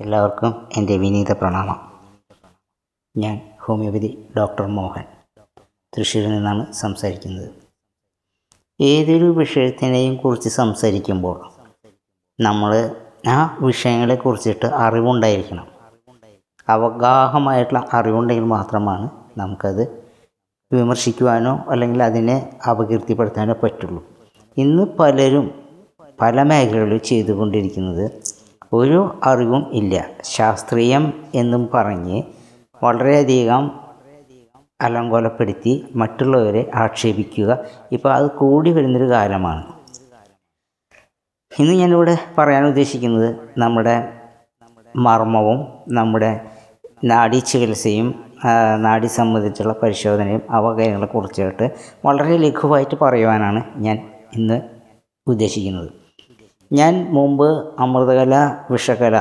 എല്ലാവർക്കും എന്റെ വിനീത പ്രണാമം. ഞാൻ ഹോമിയോപ്പതി ഡോക്ടർ മോഹൻ. തൃശ്ശൂരിൽ നിന്നാണ് സംസാരിക്കുന്നത്. ഏതൊരു വിഷയത്തിനെയും കുറിച്ച് സംസാരിക്കുമ്പോൾ നമ്മൾ ആ വിഷയങ്ങളെ കുറിച്ചിട്ട് അറിവുണ്ടായിരിക്കണം. അവഗാഹമായിട്ടുള്ള അറിവുണ്ടെങ്കിൽ മാത്രമാണ് നമുക്കത് വിമർശിക്കുവാനോ അല്ലെങ്കിൽ അതിനെ അപകീർത്തിപ്പെടുത്താനോ പറ്റുള്ളൂ. ഇന്ന് പലരും പല മേഖലകളിൽ ചെയ്തുകൊണ്ടിരിക്കുന്നത് ഒരു അറിവും ഇല്ല. ശാസ്ത്രീയം എന്നും പറഞ്ഞ് വളരെയധികം അലങ്കോലപ്പെടുത്തി മറ്റുള്ളവരെ ആക്ഷേപിക്കുക ഇപ്പോൾ അത് കൂടി വരുന്നൊരു കാലമാണ്. ഇന്ന് ഞാനിവിടെ പറയാൻ ഉദ്ദേശിക്കുന്നത് നമ്മുടെ മർമ്മവും നമ്മുടെ നാഡി ചികിത്സയും നാഡി സംബന്ധിച്ചുള്ള പരിശോധനയും അവ കാര്യങ്ങളെ കുറിച്ചായിട്ട് വളരെ ലഘുവായിട്ട് പറയുവാനാണ് ഞാൻ ഇന്ന് ഉദ്ദേശിക്കുന്നത്. ഞാൻ മുമ്പ് അമൃതകല വിഷകല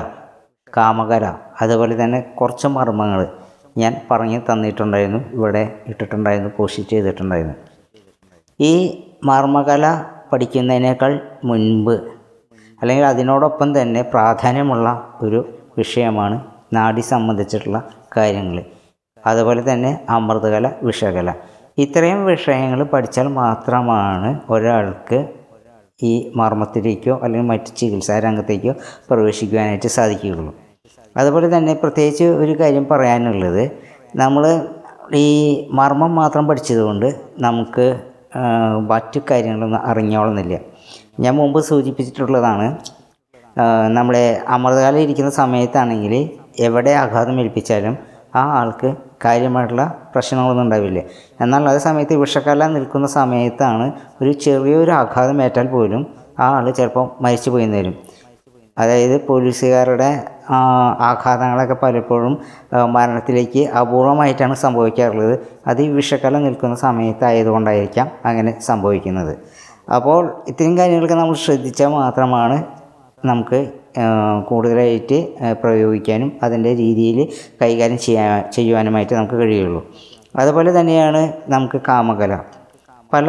കാമകല അതുപോലെ തന്നെ കുറച്ച് മർമ്മങ്ങൾ ഞാൻ പറഞ്ഞു തന്നിട്ടുണ്ടായിരുന്നു ഇവിടെ ഇട്ടിട്ടുണ്ടായിരുന്നു പോസ്റ്റ് ചെയ്തിട്ടുണ്ടായിരുന്നു. ഈ മർമ്മകല പഠിക്കുന്നതിനേക്കാൾ മുൻപ് അല്ലെങ്കിൽ അതിനോടൊപ്പം തന്നെ പ്രാധാന്യമുള്ള ഒരു വിഷയമാണ് നാടി സംബന്ധിച്ചിട്ടുള്ള കാര്യങ്ങൾ. അതുപോലെ തന്നെ അമൃതകല വിഷകല. ഇത്രയും വിഷയങ്ങൾ പഠിച്ചാൽ മാത്രമാണ് ഒരാൾക്ക് ഈ മർമ്മത്തിലേക്കോ അല്ലെങ്കിൽ മറ്റ് ചികിത്സാ രംഗത്തേക്കോ പ്രവേശിക്കുവാനായിട്ട് സാധിക്കുകയുള്ളൂ. അതുപോലെ തന്നെ പ്രത്യേകിച്ച് ഒരു കാര്യം പറയാനുള്ളത് നമ്മൾ ഈ മർമ്മം മാത്രം പഠിച്ചതുകൊണ്ട് നമുക്ക് മറ്റു കാര്യങ്ങളൊന്നും അറിഞ്ഞോളുന്നില്ല. ഞാൻ മുമ്പ് സൂചിപ്പിച്ചിട്ടുള്ളതാണ് നമ്മളെ അമൃതകാലം ഇരിക്കുന്ന സമയത്താണെങ്കിൽ എവിടെ ആഘാതം ഏൽപ്പിച്ചാലും ആ ആൾക്ക് കാര്യമായിട്ടുള്ള പ്രശ്നങ്ങളൊന്നും ഉണ്ടാവില്ല. എന്നാൽ അതേ സമയത്ത് വിഷക്കല നിൽക്കുന്ന സമയത്താണ് ഒരു ചെറിയൊരു ആഘാതം ഏറ്റാൽ പോലും ആ ആൾ ചിലപ്പോൾ മരിച്ചു പോയി വരും. അതായത് പോലീസുകാരുടെ ആഘാതങ്ങളൊക്കെ പലപ്പോഴും മരണത്തിലേക്ക് അപൂർവമായിട്ടാണ് സംഭവിക്കാറുള്ളത്. അത് ഈ വിഷക്കല നിൽക്കുന്ന സമയത്തായതുകൊണ്ടായിരിക്കാം അങ്ങനെ സംഭവിക്കുന്നത്. അപ്പോൾ ഇത്രയും കാര്യങ്ങളൊക്കെ നമ്മൾ ശ്രദ്ധിച്ചാൽ മാത്രമാണ് നമുക്ക് കൂടുതലായിട്ട് പ്രയോഗിക്കാനും അതിന്റെ രീതിയിൽ കൈകാര്യം ചെയ്യാൻ ചെയ്യുവാനുമായിട്ട് നമുക്ക് കഴിയുള്ളൂ. അതുപോലെ തന്നെയാണ് നമുക്ക് കാമകല. പല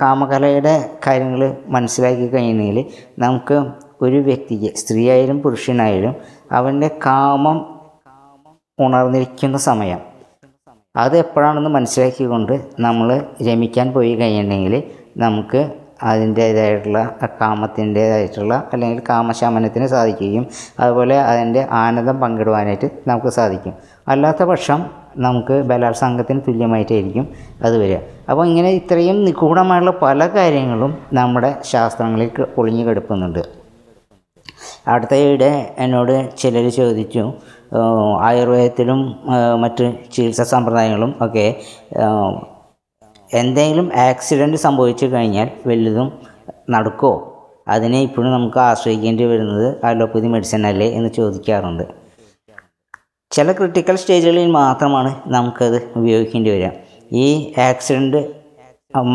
കാമകലയുടെ കാര്യങ്ങൾ മനസ്സിലാക്കി കഴിഞ്ഞാൽ നമുക്ക് ഒരു വ്യക്തിക്ക് സ്ത്രീയായാലും പുരുഷനായാലും അവന്റെ കാമം ഉണർന്നിരിക്കുന്ന സമയം. അത് എപ്പോഴാണെന്ന് മനസ്സിലാക്കിക്കൊണ്ട് നമ്മൾ രമിക്കാൻ പോയി കഴിഞ്ഞിട്ടുണ്ടെങ്കിൽ നമുക്ക് അതിന്റേതായിട്ടുള്ള കാമത്തിന്റേതായിട്ടുള്ള അല്ലെങ്കിൽ കാമശമനത്തിന് സാധിക്കുകയും അതുപോലെ അതിന്റെ ആനന്ദം പങ്കിടുവാനായിട്ട് നമുക്ക് സാധിക്കും. അല്ലാത്ത പക്ഷം നമുക്ക് ബലാത്സംഗത്തിന് തുല്യമായിട്ടായിരിക്കും അത് വരിക. അപ്പോൾ ഇങ്ങനെ ഇത്രയും നിഗൂഢമായുള്ള പല കാര്യങ്ങളും നമ്മുടെ ശാസ്ത്രങ്ങളിൽ ഒളിഞ്ഞു കിടക്കുന്നുണ്ട്. അടുത്തയിടെ എന്നോട് ചിലർ ചോദിച്ചു ആയുർവേദത്തിലും മറ്റ് ചികിത്സാ സമ്പ്രദായങ്ങളും ഒക്കെ എന്തെങ്കിലും ആക്സിഡന്റ് സംഭവിച്ചു കഴിഞ്ഞാൽ വലുതും നടക്കുമോ അതിനെ ഇപ്പോഴും നമുക്ക് ആശ്രയിക്കേണ്ടി വരുന്നത് അലോപ്പതി മെഡിസിൻ അല്ലേ എന്ന് ചോദിക്കാറുണ്ട്. ചില ക്രിട്ടിക്കൽ സ്റ്റേജുകളിൽ മാത്രമാണ് നമുക്കത് ഉപയോഗിക്കേണ്ടി വരിക. ഈ ആക്സിഡന്റ്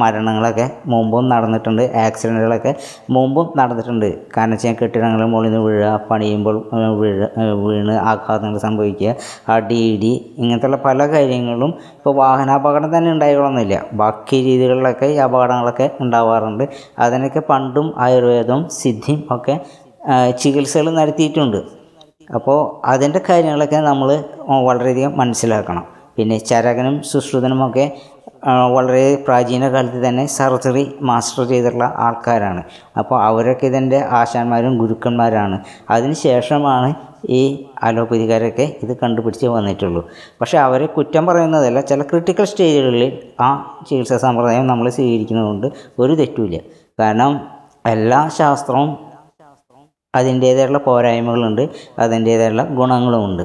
മരണങ്ങളൊക്കെ മുമ്പും നടന്നിട്ടുണ്ട് ആക്സിഡന്റുകളൊക്കെ മുമ്പും നടന്നിട്ടുണ്ട്. കാരണം വെച്ചാൽ കെട്ടിടങ്ങളുടെ മുകളിൽ നിന്ന് വീഴുക പണിയുമ്പോൾ വീഴ വീണ് ആഘാതങ്ങൾ സംഭവിക്കുക അടി ഇടി ഇങ്ങനത്തെയുള്ള പല കാര്യങ്ങളും ഇപ്പോൾ വാഹനാപകടം തന്നെ ഉണ്ടായിക്കൊള്ളുന്നില്ല ബാക്കി രീതികളിലൊക്കെ ഈ അപകടങ്ങളൊക്കെ ഉണ്ടാവാറുണ്ട്. അതിനൊക്കെ പണ്ടും ആയുർവേദവും സിദ്ധിയും ഒക്കെ ചികിത്സകൾ നടത്തിയിട്ടുണ്ട്. അപ്പോൾ അതിന്റെ കാര്യങ്ങളൊക്കെ നമ്മൾ വളരെയധികം മനസ്സിലാക്കണം. പിന്നെ ചരകനും സുശ്രുതനുമൊക്കെ വളരെ പ്രാചീന കാലത്ത് തന്നെ സർജറി മാസ്റ്റർ ചെയ്തിട്ടുള്ള ആൾക്കാരാണ്. അപ്പോൾ അവരൊക്കെ ഇതിന്റെ ആശാന്മാരും ഗുരുക്കന്മാരാണ്. അതിന് ശേഷമാണ് ഈ അലോപ്പതിക്കാരൊക്കെ ഇത് കണ്ടുപിടിച്ച് വന്നിട്ടുള്ളൂ. പക്ഷേ അവരെ കുറ്റം പറയുന്നതല്ല ചില ക്രിട്ടിക്കൽ സ്റ്റേജുകളിൽ ആ ചികിത്സാ സമ്പ്രദായം നമ്മൾ സ്വീകരിക്കുന്നതുകൊണ്ട് ഒരു തെറ്റുമില്ല. കാരണം എല്ലാ ശാസ്ത്രവും അതിന്റേതായിട്ടുള്ള പോരായ്മകളുണ്ട് അതിന്റേതായുള്ള ഗുണങ്ങളുമുണ്ട്.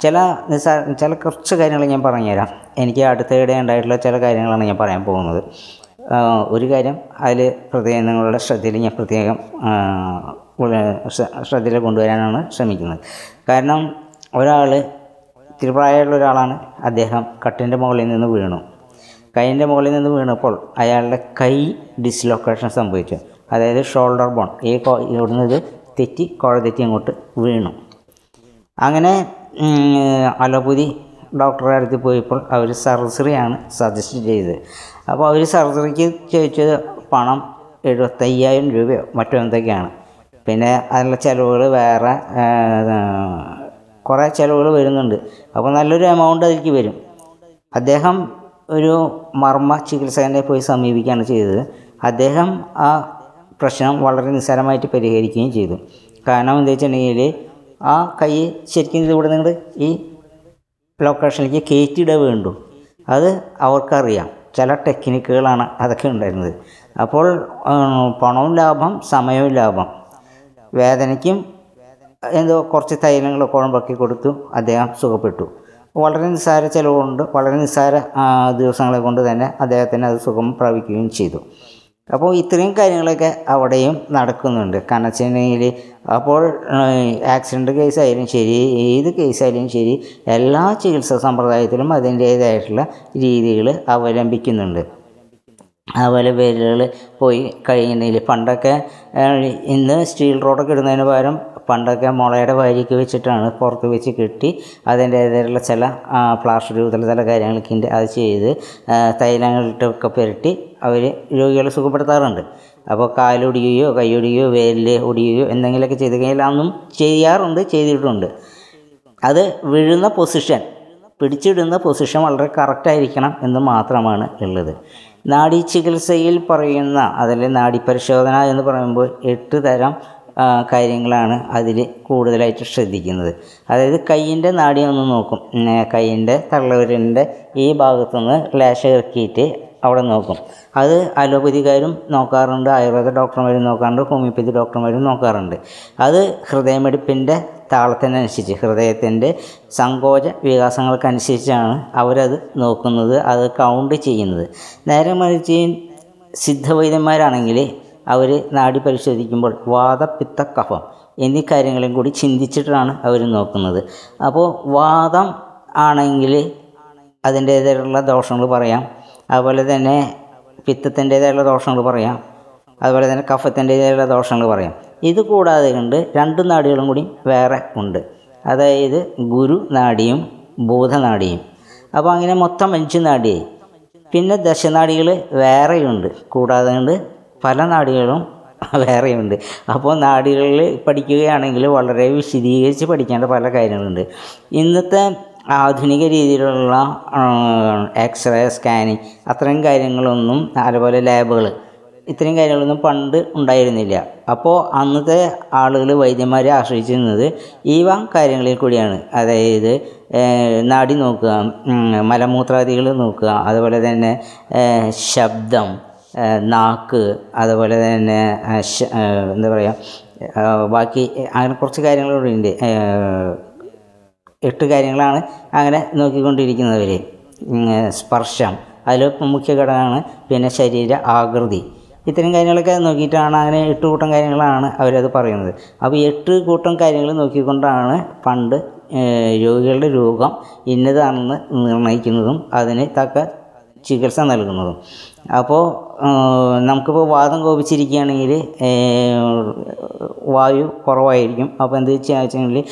ചില നിസ്സാര ചില കുറച്ച് കാര്യങ്ങൾ ഞാൻ പറഞ്ഞുതരാം. എനിക്ക് അടുത്തിടെ ഉണ്ടായിട്ടുള്ള ചില കാര്യങ്ങളാണ് ഞാൻ പറയാൻ പോകുന്നത്. ഒരു കാര്യം അതിൽ പ്രത്യേകം നിങ്ങളുടെ ശ്രദ്ധയിൽ ഞാൻ പ്രത്യേകം ശ്രദ്ധയിൽ കൊണ്ടുവരാനാണ് ശ്രമിക്കുന്നത്. കാരണം ഒരാൾ തിരുപ്രായമുള്ള ഒരാളാണ് അദ്ദേഹം കട്ടിന്റെ മുകളിൽ നിന്ന് വീണു. കൈയിന്റെ മുകളിൽ നിന്ന് വീണപ്പോൾ അയാളുടെ കൈ ഡിസ്ലൊക്കേഷൻ സംഭവിച്ചു. അതായത് ഷോൾഡർ ബോൺ ഈ ഇവിടുന്ന് ഇത് തെറ്റി കുഴ തെറ്റി അങ്ങോട്ട് വീണു. അങ്ങനെ അലോപ്പതി ഡോക്ടറെ അടുത്ത് പോയപ്പോൾ അവർ സർജറിയാണ് സജസ്റ്റ് ചെയ്തത്. അപ്പോൾ അവർ സർജറിക്ക് ചോദിച്ചത് പണം എഴുപത്തയ്യായിരം രൂപയോ മറ്റോ എന്തൊക്കെയാണ്. പിന്നെ അതിനുള്ള ചിലവുകൾ വേറെ കുറേ ചിലവുകൾ വരുന്നുണ്ട്. അപ്പോൾ നല്ലൊരു എമൗണ്ട് അതിലേക്ക് വരും. അദ്ദേഹം ഒരു മർമ്മ ചികിത്സകനെ പോയി സമീപിക്കുകയാണ് ചെയ്തത്. അദ്ദേഹം ആ പ്രശ്നം വളരെ നിസ്സാരമായിട്ട് പരിഹരിക്കുകയും ചെയ്തു. കാരണം എന്താ വെച്ചിട്ടുണ്ടെങ്കിൽ ആ കൈ ശരിക്കും ഇതിലൂടെ നിങ്ങൾ ഈ ലൊക്കേഷനിലേക്ക് കയറ്റിയിട വേണ്ടു. അത് അവർക്കറിയാം. ചില ടെക്നിക്കുകളാണ് അതൊക്കെ ഉണ്ടായിരുന്നത്. അപ്പോൾ പണവും ലാഭം സമയവും ലാഭം. വേദനയ്ക്കും എന്തോ കുറച്ച് തൈലങ്ങൾ കുഴമ്പാക്കി കൊടുത്തു. അദ്ദേഹം സുഖപ്പെട്ടു. വളരെ നിസ്സാര ചിലവുകൊണ്ട് വളരെ നിസ്സാര ദിവസങ്ങളെ കൊണ്ട് തന്നെ അദ്ദേഹത്തിന് അത് സുഖം പ്രാപിക്കുകയും ചെയ്തു. അപ്പോൾ ഇത്രയും കാര്യങ്ങളൊക്കെ അവിടെയും നടക്കുന്നുണ്ട്. കാരണം വെച്ചിട്ടുണ്ടെങ്കിൽ അപ്പോൾ ആക്സിഡന്റ് കേസായാലും ശരി ഏത് കേസായാലും ശരി എല്ലാ ചികിത്സാ സമ്പ്രദായത്തിലും അതിന്റേതായിട്ടുള്ള രീതികൾ അവലംബിക്കുന്നുണ്ട്. അതുപോലെ വേരുകൾ പോയി കഴിയുന്നതിൽ പണ്ടൊക്കെ ഇന്ന് സ്റ്റീൽ റോഡൊക്കെ ഇടുന്നതിന് പകരം പണ്ടൊക്കെ മുളയുടെ വാരിക്ക് വെച്ചിട്ടാണ് പുറത്ത് വെച്ച് കെട്ടി അതിന്റേതായിട്ടുള്ള ചില പ്ലാസ്റ്റർ രൂപത്തിലുള്ള ചില കാര്യങ്ങളൊക്കെ അത് ചെയ്ത് തൈലങ്ങളിട്ടൊക്കെ പുരട്ടി അവർ രോഗികളെ സുഖപ്പെടുത്താറുണ്ട്. അപ്പോൾ കാലൊടിയുകയോ കൈയൊടിയുകയോ വേരിൽ ഒടിയുകയോ എന്തെങ്കിലുമൊക്കെ ചെയ്ത് കഴിഞ്ഞാൽ അന്നും ചെയ്യാറുണ്ട് ചെയ്തിട്ടുണ്ട്. അത് വീഴുന്ന പൊസിഷൻ പിടിച്ചിടുന്ന പൊസിഷൻ വളരെ കറക്റ്റായിരിക്കണം എന്ന് മാത്രമാണ് ഉള്ളത്. നാഡീ ചികിത്സയിൽ പറയുന്ന അതിൽ നാഡി പരിശോധന എന്ന് പറയുമ്പോൾ എട്ട് തരം കാര്യങ്ങളാണ് അതിൽ കൂടുതലായിട്ട് ശ്രദ്ധിക്കുന്നത്. അതായത് കയ്യിന്റെ നാടി ഒന്ന് നോക്കും. കയ്യിന്റെ തള്ളവിരലിന്റെ ഈ ഭാഗത്തുനിന്ന് ലാഷ് ഇറക്കിയിട്ട് അവിടെ നോക്കും. അത് അലോപ്പതിക്കാരും നോക്കാറുണ്ട് ആയുർവേദ ഡോക്ടർമാരും നോക്കാറുണ്ട് ഹോമിയോപ്പതി ഡോക്ടർമാരും നോക്കാറുണ്ട്. അത് ഹൃദയമെടുപ്പിന്റെ താളത്തിനനുസരിച്ച് ഹൃദയത്തിന്റെ സങ്കോച വികാസങ്ങൾക്കനുസരിച്ചാണ് അവരത് നോക്കുന്നത് അത് കൗണ്ട് ചെയ്യുന്നത്. നേരെ മറിച്ച് സിദ്ധവൈദ്യന്മാരാണെങ്കിൽ അവർ നാടി പരിശോധിക്കുമ്പോൾ വാദപിത്ത കഫം എന്നീ കാര്യങ്ങളും കൂടി ചിന്തിച്ചിട്ടാണ് അവർ നോക്കുന്നത്. അപ്പോൾ വാദം ആണെങ്കിൽ അതിന്റേതായിട്ടുള്ള ദോഷങ്ങൾ പറയാം. അതുപോലെ തന്നെ പിത്തത്തിന്റേതായുള്ള ദോഷങ്ങൾ പറയാം. അതുപോലെ തന്നെ കഫത്തിന്റേതായുള്ള ദോഷങ്ങൾ പറയാം. ഇത് കൂടാതെ കൊണ്ട് രണ്ട് നാടികളും കൂടി വേറെ ഉണ്ട്. അതായത് ഗുരു നാടിയും ബോധനാടിയും അപ്പോൾ അങ്ങനെ മൊത്തം അഞ്ച് നാടിയായി. പിന്നെ ദശനാടികൾ വേറെയുണ്ട്. കൂടാതെ കൊണ്ട് പല നാടുകളും വേറെയുണ്ട്. അപ്പോൾ നാടുകളിൽ പഠിക്കുകയാണെങ്കിൽ വളരെ വിശദീകരിച്ച് പഠിക്കേണ്ട പല കാര്യങ്ങളുണ്ട്. ഇന്നത്തെ ആധുനിക രീതിയിലുള്ള എക്സ്റേ സ്കാനിങ് അത്രയും കാര്യങ്ങളൊന്നും അതുപോലെ ലാബുകൾ ഇത്രയും കാര്യങ്ങളൊന്നും പണ്ട് ഉണ്ടായിരുന്നില്ല. അപ്പോൾ അന്നത്തെ ആളുകൾ വൈദ്യന്മാരെ ആശ്രയിച്ചിരുന്നത് ഈ വ കാര്യങ്ങളിൽ കൂടിയാണ്. അതായത് നാടി നോക്കുക മലമൂത്രാദികൾ നോക്കുക അതുപോലെ തന്നെ ശബ്ദം നാക്ക് അതുപോലെ തന്നെ എന്താ പറയുക ബാക്കി അങ്ങനെ കുറച്ച് കാര്യങ്ങളുണ്ട് ഉണ്ട്. എട്ട് കാര്യങ്ങളാണ് അങ്ങനെ നോക്കിക്കൊണ്ടിരിക്കുന്നവർ സ്പർശം അതിൽ മുഖ്യ ഘടകമാണ് പിന്നെ ശരീര ആകൃതി. ഇത്തരം കാര്യങ്ങളൊക്കെ നോക്കിയിട്ടാണ് അങ്ങനെ എട്ട് കൂട്ടം കാര്യങ്ങളാണ് അവരത് പറയുന്നത്. അപ്പോൾ എട്ട് കൂട്ടം കാര്യങ്ങൾ നോക്കിക്കൊണ്ടാണ് പണ്ട് രോഗികളുടെ രോഗം ഇന്നതാണെന്ന് നിർണയിക്കുന്നതും അതിന് തക്ക ചികിത്സ നൽകുന്നതും. അപ്പോൾ നമുക്കിപ്പോൾ വാദം കോപിച്ചിരിക്കുകയാണെങ്കിൽ വായു കുറവായിരിക്കും. അപ്പോൾ എന്ത് വെച്ചാൽ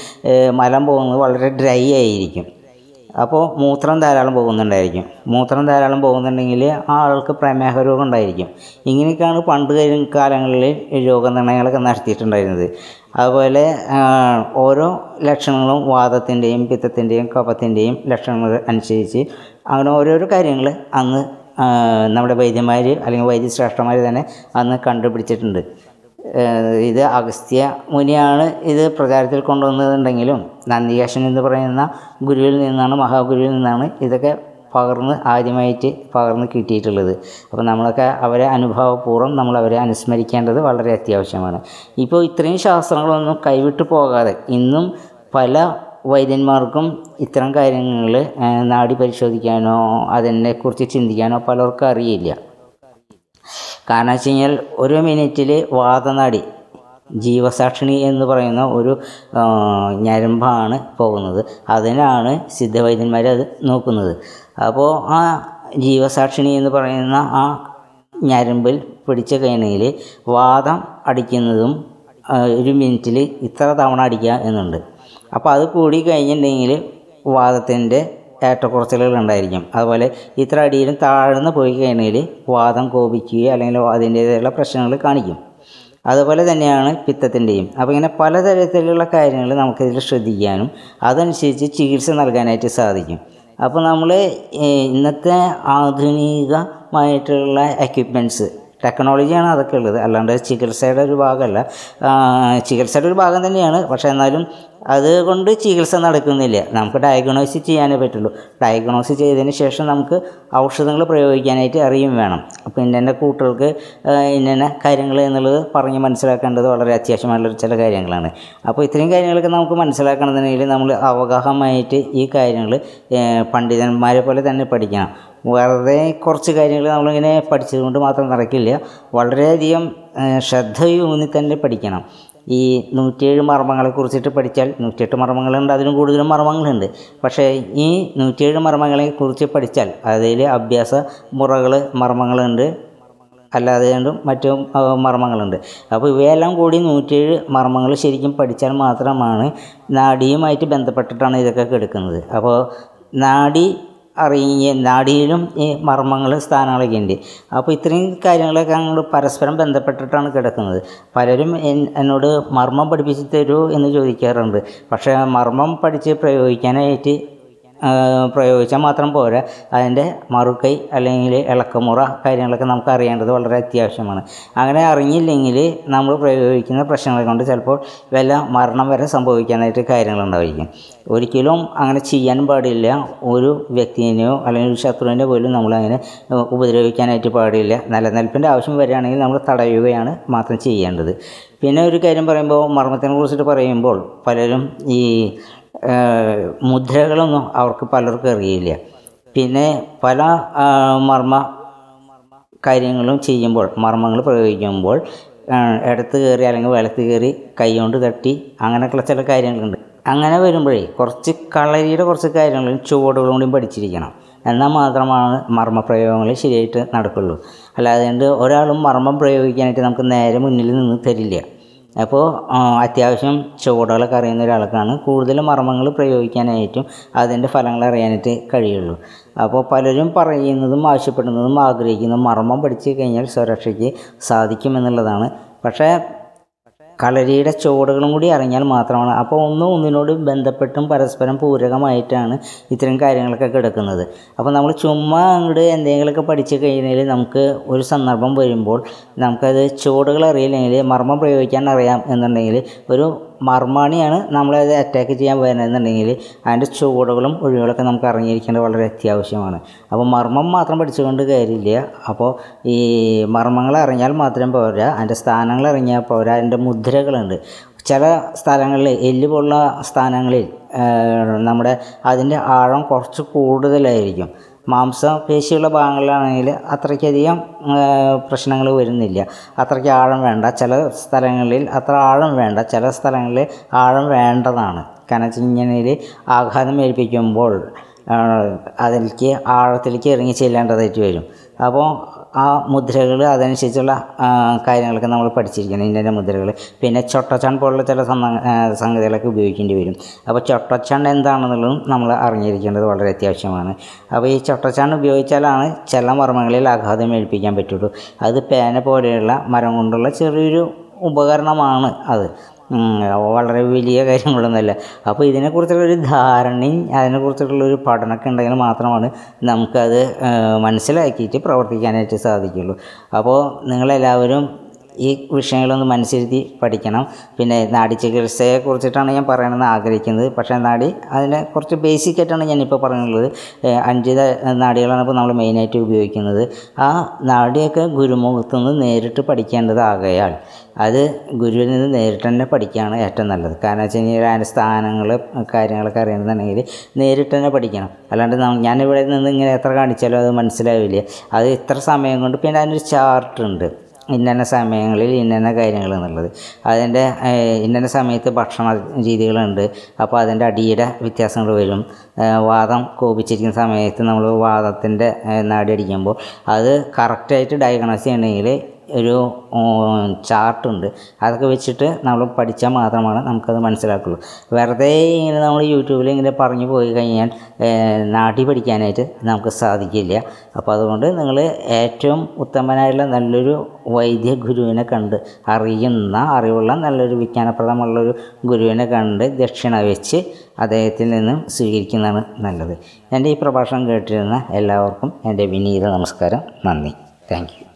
മലം പോകുന്നത് വളരെ ഡ്രൈ ആയിരിക്കും. അപ്പോൾ മൂത്രം ധാരാളം പോകുന്നുണ്ടായിരിക്കും. മൂത്രം ധാരാളം പോകുന്നുണ്ടെങ്കിൽ ആ ആൾക്ക് പ്രമേഹ രോഗം ഉണ്ടായിരിക്കും. ഇങ്ങനെയൊക്കെയാണ് പണ്ട് കാലങ്ങളിൽ രോഗനിർണയങ്ങളൊക്കെ നടത്തിയിട്ടുണ്ടായിരുന്നത്. അതുപോലെ ഓരോ ലക്ഷണങ്ങളും വാദത്തിന്റെയും പിത്തത്തിന്റെയും കഫത്തിന്റെയും ലക്ഷണങ്ങൾ അനുസരിച്ച് അങ്ങനെ ഓരോരോ കാര്യങ്ങൾ അന്ന് നമ്മുടെ വൈദ്യന്മാർ അല്ലെങ്കിൽ വൈദ്യശ്രേഷ്ഠന്മാർ തന്നെ അന്ന് കണ്ടുപിടിച്ചിട്ടുണ്ട്. ഇത് അഗസ്ത്യ മുനിയാണ് ഇത് പ്രചാരത്തിൽ കൊണ്ടുവന്നതുണ്ടെങ്കിലും നന്ദികേശൻ എന്ന് പറയുന്ന ഗുരുവിൽ നിന്നാണ് മഹാഗുരുവിൽ നിന്നാണ് ഇതൊക്കെ പകർന്ന് ആദ്യമായിട്ട് പകർന്ന് കിട്ടിയിട്ടുള്ളത്. അപ്പോൾ നമ്മളൊക്കെ അവരെ അനുഭവപൂർവം നമ്മൾ അവരെ അനുസ്മരിക്കേണ്ടത് വളരെ അത്യാവശ്യമാണ്. ഇപ്പോൾ ഇത്രയും ശാസ്ത്രങ്ങളൊന്നും കൈവിട്ടു പോകാതെ ഇന്നും പല വൈദ്യന്മാർക്കും ഇത്തരം കാര്യങ്ങൾ നാടി പരിശോധിക്കാനോ അതിനെക്കുറിച്ച് ചിന്തിക്കാനോ പലർക്കും അറിയില്ല. കാരണം വെച്ച് കഴിഞ്ഞാൽ ഒരു മിനിറ്റിൽ വാദനാടി ജീവസാക്ഷിണി എന്ന് പറയുന്ന ഒരു ഞരമ്പാണ് പോകുന്നത്. അതിനാണ് സിദ്ധവൈദ്യന്മാർ അത് നോക്കുന്നത്. അപ്പോൾ ആ ജീവസാക്ഷിണി എന്ന് പറയുന്ന ആ ഞരമ്പിൽ പിടിച്ച കഴിഞ്ഞെങ്കിൽ വാദം അടിക്കുന്നതും ഒരു മിനിറ്റിൽ ഇത്ര തവണ അടിക്കുക എന്നുണ്ട്. അപ്പോൾ അത് കൂടി കഴിഞ്ഞിട്ടുണ്ടെങ്കിൽ വാദത്തിന്റെ ഏറ്റക്കുറച്ചിലുകൾ ഉണ്ടായിരിക്കും അതുപോലെ ഇത്ര അടിയിലും താഴ്ന്ന് പോയി കഴിഞ്ഞാൽ വാദം കോപിക്കുകയോ അല്ലെങ്കിൽ അതിന്റേതായുള്ള പ്രശ്നങ്ങൾ കാണിക്കും. അതുപോലെ തന്നെയാണ് പിത്തത്തിന്റെയും. അപ്പോൾ ഇങ്ങനെ പലതരത്തിലുള്ള കാര്യങ്ങൾ നമുക്കിതിൽ ശ്രദ്ധിക്കാനും അതനുസരിച്ച് ചികിത്സ നൽകാനായിട്ട് സാധിക്കും. അപ്പോൾ നമ്മൾ ഇന്നത്തെ ആധുനികമായിട്ടുള്ള എക്യുപ്മെന്റ്സ് ടെക്നോളജിയാണ് അതൊക്കെ ഉള്ളത്. അല്ലാണ്ട് ചികിത്സയുടെ ഒരു ഭാഗമല്ല. ചികിത്സയുടെ ഒരു ഭാഗം തന്നെയാണ്. പക്ഷെ എന്നാലും അതുകൊണ്ട് ചികിത്സ നടക്കുന്നില്ല. നമുക്ക് ഡയഗ്നോസ് ചെയ്യാനേ പറ്റുള്ളൂ. ഡയഗ്നോസ് ചെയ്തതിന് ശേഷം നമുക്ക് ഔഷധങ്ങൾ പ്രയോഗിക്കാനായിട്ട് അറിയും വേണം. അപ്പോൾ ഇന്ന കൂട്ടുകൾക്ക് ഇന്ന കാര്യങ്ങൾ എന്നുള്ളത് പറഞ്ഞ് മനസ്സിലാക്കേണ്ടത് വളരെ അത്യാവശ്യമായിട്ടുള്ള ചില കാര്യങ്ങളാണ്. അപ്പോൾ ഇത്രയും കാര്യങ്ങളൊക്കെ നമുക്ക് മനസ്സിലാക്കണമെന്നുണ്ടെങ്കിൽ നമ്മൾ അവഗാഹമായിട്ട് ഈ കാര്യങ്ങൾ പണ്ഡിതന്മാരെ പോലെ തന്നെ പഠിക്കണം. വെറുതെ കുറച്ച് കാര്യങ്ങൾ നമ്മളിങ്ങനെ പഠിച്ചത് കൊണ്ട് മാത്രം നടക്കില്ല. വളരെയധികം ശ്രദ്ധയൂന്നി തന്നെ പഠിക്കണം. ഈ നൂറ്റിയേഴ് മർമ്മങ്ങളെ കുറിച്ചിട്ട് പഠിച്ചാൽ നൂറ്റിയെട്ട് മർമ്മങ്ങളുണ്ട് അതിലും കൂടുതലും മർമ്മങ്ങളുണ്ട്. പക്ഷേ ഈ നൂറ്റിയേഴ് മർമ്മങ്ങളെ കുറിച്ച് പഠിച്ചാൽ അതിൽ അഭ്യാസ മുറകൾ മർമ്മങ്ങളുണ്ട് അല്ലാതെ കണ്ടും മറ്റു മർമ്മങ്ങളുണ്ട്. അപ്പോൾ ഇവയെല്ലാം കൂടി നൂറ്റിയേഴ് മർമ്മങ്ങൾ ശരിക്കും പഠിച്ചാൽ മാത്രമാണ് നാഡിയുമായിട്ട് ബന്ധപ്പെട്ടിട്ടാണ് ഇതൊക്കെ എടുക്കുന്നത് അപ്പോൾ നാഡി അറിയ നാടിയിലും ഈ മർമ്മങ്ങൾ സ്ഥാനങ്ങളൊക്കെ ഉണ്ട്. അപ്പോൾ ഇത്രയും കാര്യങ്ങളൊക്കെ അങ്ങോട്ട് പരസ്പരം ബന്ധപ്പെട്ടിട്ടാണ് കിടക്കുന്നത്. പലരും എന്നോട് മർമ്മം പഠിപ്പിച്ച് തരൂ എന്ന് ചോദിക്കാറുണ്ട്. പക്ഷേ മർമ്മം പഠിച്ച് പ്രയോഗിക്കാനായിട്ട് പ്രയോഗിച്ചാൽ മാത്രം പോരാ. അതിന്റെ മറുകൈ അല്ലെങ്കിൽ ഇളക്കമുറ കാര്യങ്ങളൊക്കെ നമുക്ക് അറിയേണ്ടത് വളരെ അത്യാവശ്യമാണ്. അങ്ങനെ അറിഞ്ഞില്ലെങ്കിൽ നമ്മൾ പ്രയോഗിക്കുന്ന പ്രശ്നങ്ങളെ കൊണ്ട് ചിലപ്പോൾ വല്ല മരണം വരെ സംഭവിക്കാനായിട്ട് കാര്യങ്ങളുണ്ടായിരിക്കും. ഒരിക്കലും അങ്ങനെ ചെയ്യാൻ പാടില്ല. ഒരു വ്യക്തിനെയോ അല്ലെങ്കിൽ ഒരു ശത്രുവിനെ പോലും നമ്മളങ്ങനെ ഏഹ്, ഉപദ്രവിക്കാനായിട്ട് പാടില്ല. നിലനിൽപ്പിന്റെ ആവശ്യം വരികയാണെങ്കിൽ നമ്മൾ തടയുകയാണ് മാത്രം ചെയ്യേണ്ടത്. പിന്നെ ഒരു കാര്യം പറയുമ്പോൾ മർമ്മത്തിനെ കുറിച്ചിട്ട് പറയുമ്പോൾ പലരും ഈ മുദ്രകളൊന്നും അവർക്ക് പലർക്കും അറിയില്ല. പിന്നെ പല മർമ്മ കാര്യങ്ങളും ചെയ്യുമ്പോൾ മർമ്മങ്ങൾ പ്രയോഗിക്കുമ്പോൾ ഇടത്ത് കയറി അല്ലെങ്കിൽ വലത്ത് കയറി കൈ കൊണ്ട് തട്ടി അങ്ങനെയൊക്കെയുള്ള ചില കാര്യങ്ങളുണ്ട്. അങ്ങനെ വരുമ്പോഴേ കുറച്ച് കളരിയുടെ കുറച്ച് കാര്യങ്ങളും ചുവടുകളും കൂടി പഠിച്ചിരിക്കണം. എന്നാൽ മാത്രമാണ് മർമ്മ മർമ്മപ്രയോഗങ്ങൾ ശരിയായിട്ട് നടക്കുള്ളൂ. അല്ലാതെ ഒരാളും മർമ്മം പ്രയോഗിക്കാനായിട്ട് നമുക്ക് നേരെ മുന്നിൽ നിന്ന് തരില്ല. അപ്പോൾ അത്യാവശ്യം ചുവടുകളൊക്കെ അറിയുന്ന ഒരാൾക്കാണ്. കൂടുതൽ മർമ്മങ്ങൾ പ്രയോഗിക്കാനായിട്ടും അതിന്റെ ഫലങ്ങൾ അറിയാനായിട്ട് കഴിയുള്ളൂ. അപ്പോൾ പലരും പറയുന്നതും ആവശ്യപ്പെടുന്നതും ആഗ്രഹിക്കുന്നതും മർമ്മം പഠിച്ചു കഴിഞ്ഞാൽ സ്വരക്ഷയ്ക്ക് സാധിക്കുമെന്നുള്ളതാണ്. പക്ഷേ കളരിയുടെ ചുവടുകളും കൂടി അറിഞ്ഞാൽ മാത്രമാണ്. അപ്പോൾ ഒന്നും ഒന്നിനോട് ബന്ധപ്പെട്ടും പരസ്പരം പൂരകമായിട്ടാണ് ഇത്തരം കാര്യങ്ങളൊക്കെ കിടക്കുന്നത്. അപ്പോൾ നമ്മൾ ചുമ്മാ അങ്ങോട്ട് എന്തെങ്കിലുമൊക്കെ പഠിച്ചു കഴിഞ്ഞാൽ നമുക്ക് ഒരു സന്ദർഭം വരുമ്പോൾ നമുക്കത് ചുവടുകൾ അറിയില്ലെങ്കിൽ മർമ്മം പ്രയോഗിക്കാൻ അറിയാം എന്നുണ്ടെങ്കിൽ ഒരു മർമാണിയാണ് നമ്മളെ അറ്റാക്ക് ചെയ്യാൻ വരുന്നതെന്നുണ്ടെങ്കിൽ അതിന്റെ ചുവടുകളും ഒഴിവുകളൊക്കെ നമുക്ക് അറിഞ്ഞിരിക്കേണ്ടത് വളരെ അത്യാവശ്യമാണ്. അപ്പോൾ മർമ്മം മാത്രം പഠിച്ചുകൊണ്ട് കാര്യമില്ല. അപ്പോൾ ഈ മർമ്മങ്ങൾ അറിഞ്ഞാൽ മാത്രം പോരാ. അതിന്റെ സ്ഥാനങ്ങൾ അറിഞ്ഞാൽ പോരാ. അതിന്റെ മുദ്രകളുണ്ട്. ചില സ്ഥലങ്ങളിൽ എല്ല് പോലുള്ള സ്ഥാനങ്ങളിൽ നമ്മുടെ അതിന്റെ ആഴം കുറച്ച് കൂടുതലായിരിക്കും. മാംസപേശിയുള്ള ഭാഗങ്ങളിലാണെങ്കിൽ അത്രയ്ക്കധികം പ്രശ്നങ്ങൾ വരുന്നില്ല. അത്രയ്ക്ക് ആഴം വേണ്ട. ചില സ്ഥലങ്ങളിൽ അത്ര ആഴം വേണ്ട. ചില സ്ഥലങ്ങളിൽ ആഴം വേണ്ടതാണ്. കഴിഞ്ഞാൽ ആഘാതം ഏൽപ്പിക്കുമ്പോൾ അതിലേക്ക് ആഴത്തിലേക്ക് ഇറങ്ങി ചെല്ലേണ്ടതായിട്ട് വരും. അപ്പോൾ ആ മുദ്രകൾ അതനുസരിച്ചുള്ള കാര്യങ്ങളൊക്കെ നമ്മൾ പഠിച്ചിരിക്കണം ഇന്ത്യൻ മുദ്രകൾ. പിന്നെ ചൊട്ടച്ചാൺ പോലുള്ള ചില സംഗ- സംഗതികളൊക്കെ ഉപയോഗിക്കേണ്ടി വരും. അപ്പോൾ ചൊട്ടച്ചാൺ എന്താണെന്നുള്ളതും നമ്മൾ അറിഞ്ഞിരിക്കേണ്ടത് വളരെ അത്യാവശ്യമാണ്. അപ്പോൾ ഈ ചൊട്ടച്ചാൺ ഉപയോഗിച്ചാലാണ് ചില മർമ്മങ്ങളിൽ ആഘാതം ഏൽപ്പിക്കാൻ പറ്റുള്ളൂ. അത് പേന പോലെയുള്ള മരം കൊണ്ടുള്ള ചെറിയൊരു ഉപകരണമാണ് അത്. വളരെ വലിയ കാര്യങ്ങളൊന്നുമല്ല. അപ്പോൾ ഇതിനെക്കുറിച്ചുള്ളൊരു ധാരണയും അതിനെക്കുറിച്ചിട്ടുള്ളൊരു പഠനമൊക്കെ ഉണ്ടെങ്കിൽ മാത്രമാണ് നമുക്കത് മനസ്സിലാക്കിയിട്ട് പ്രവർത്തിക്കാനായിട്ട് സാധിക്കുള്ളൂ അപ്പോൾ നിങ്ങളെല്ലാവരും ഈ വിഷയങ്ങളൊന്ന് മനസ്സിരുത്തി പഠിക്കണം. പിന്നെ നാടി ചികിത്സയെ കുറിച്ചിട്ടാണ് ഞാൻ പറയണമെന്ന് ആഗ്രഹിക്കുന്നത്. പക്ഷേ നാടി അതിനെ കുറച്ച് ബേസിക് ആയിട്ടാണ് ഞാനിപ്പോൾ പറയുന്നത് അഞ്ച് നാടികളാണ് ഇപ്പോൾ നമ്മൾ മെയിനായിട്ട് ഉപയോഗിക്കുന്നത്. ആ നാടിയൊക്കെ ഗുരുമുഖത്തു നിന്ന് നേരിട്ട് പഠിക്കേണ്ടതാകയാൽ അത് ഗുരുവിൽ നിന്ന് നേരിട്ട് തന്നെ പഠിക്കുകയാണ് ഏറ്റവും നല്ലത്. കാരണം വെച്ച് കഴിഞ്ഞാൽ അതിന്റെ സ്ഥാനങ്ങൾ കാര്യങ്ങളൊക്കെ അറിയണമെന്നുണ്ടെങ്കിൽ നേരിട്ട് തന്നെ പഠിക്കണം. അല്ലാണ്ട് ഞാനിവിടെ നിന്ന് ഇങ്ങനെ എത്ര കാണിച്ചാലും അത് മനസ്സിലാവില്ല. അത് ഇത്ര സമയം കൊണ്ട് പിന്നെ അതിനൊരു ചാർട്ടുണ്ട് ഇന്നന്ന സമയങ്ങളിൽ ഇന്നന്ന കാര്യങ്ങൾ എന്നുള്ളത്. അതിന്റെ ഇന്നന്ന ഇന്ന സമയത്ത് ഭക്ഷണ രീതികളുണ്ട്. അപ്പോൾ അതിന്റെ അടിയുടെ വ്യത്യാസങ്ങൾ വരും. വാദം കോപിച്ചിരിക്കുന്ന സമയത്ത് നമ്മൾ വാദത്തിന്റെ നാടി അടിക്കുമ്പോൾ അത് കറക്റ്റായിട്ട് ഡയഗ്നോസ് ചെയ്യണമെങ്കിൽ ഒരു ചാർട്ടുണ്ട് അതൊക്കെ വെച്ചിട്ട് നമ്മൾ പഠിച്ചാൽ മാത്രമാണ് നമുക്കത് മനസ്സിലാക്കുള്ളൂ. വെറുതെ ഇങ്ങനെ നമ്മൾ യൂട്യൂബിൽ ഇങ്ങനെ പറഞ്ഞു പോയി കഴിഞ്ഞാൽ നാട്ടിൽ നാട്ടി പഠിക്കാനായിട്ട് നമുക്ക് സാധിക്കില്ല. അപ്പോൾ അതുകൊണ്ട് നിങ്ങൾ ഏറ്റവും ഉത്തമനായുള്ള നല്ലൊരു വൈദ്യ ഗുരുവിനെ കണ്ട് അറിയുന്ന അറിവുള്ള നല്ലൊരു വിജ്ഞാനപ്രദമുള്ളൊരു ഗുരുവിനെ കണ്ട് ദക്ഷിണ വെച്ച് അദ്ദേഹത്തിൽ നിന്നും സ്വീകരിക്കുന്നതാണ് നല്ലത്. എന്റെ ഈ പ്രഭാഷണം കേട്ടിരുന്ന എല്ലാവർക്കും എന്റെ വിനീത നമസ്കാരം. നന്ദി. താങ്ക്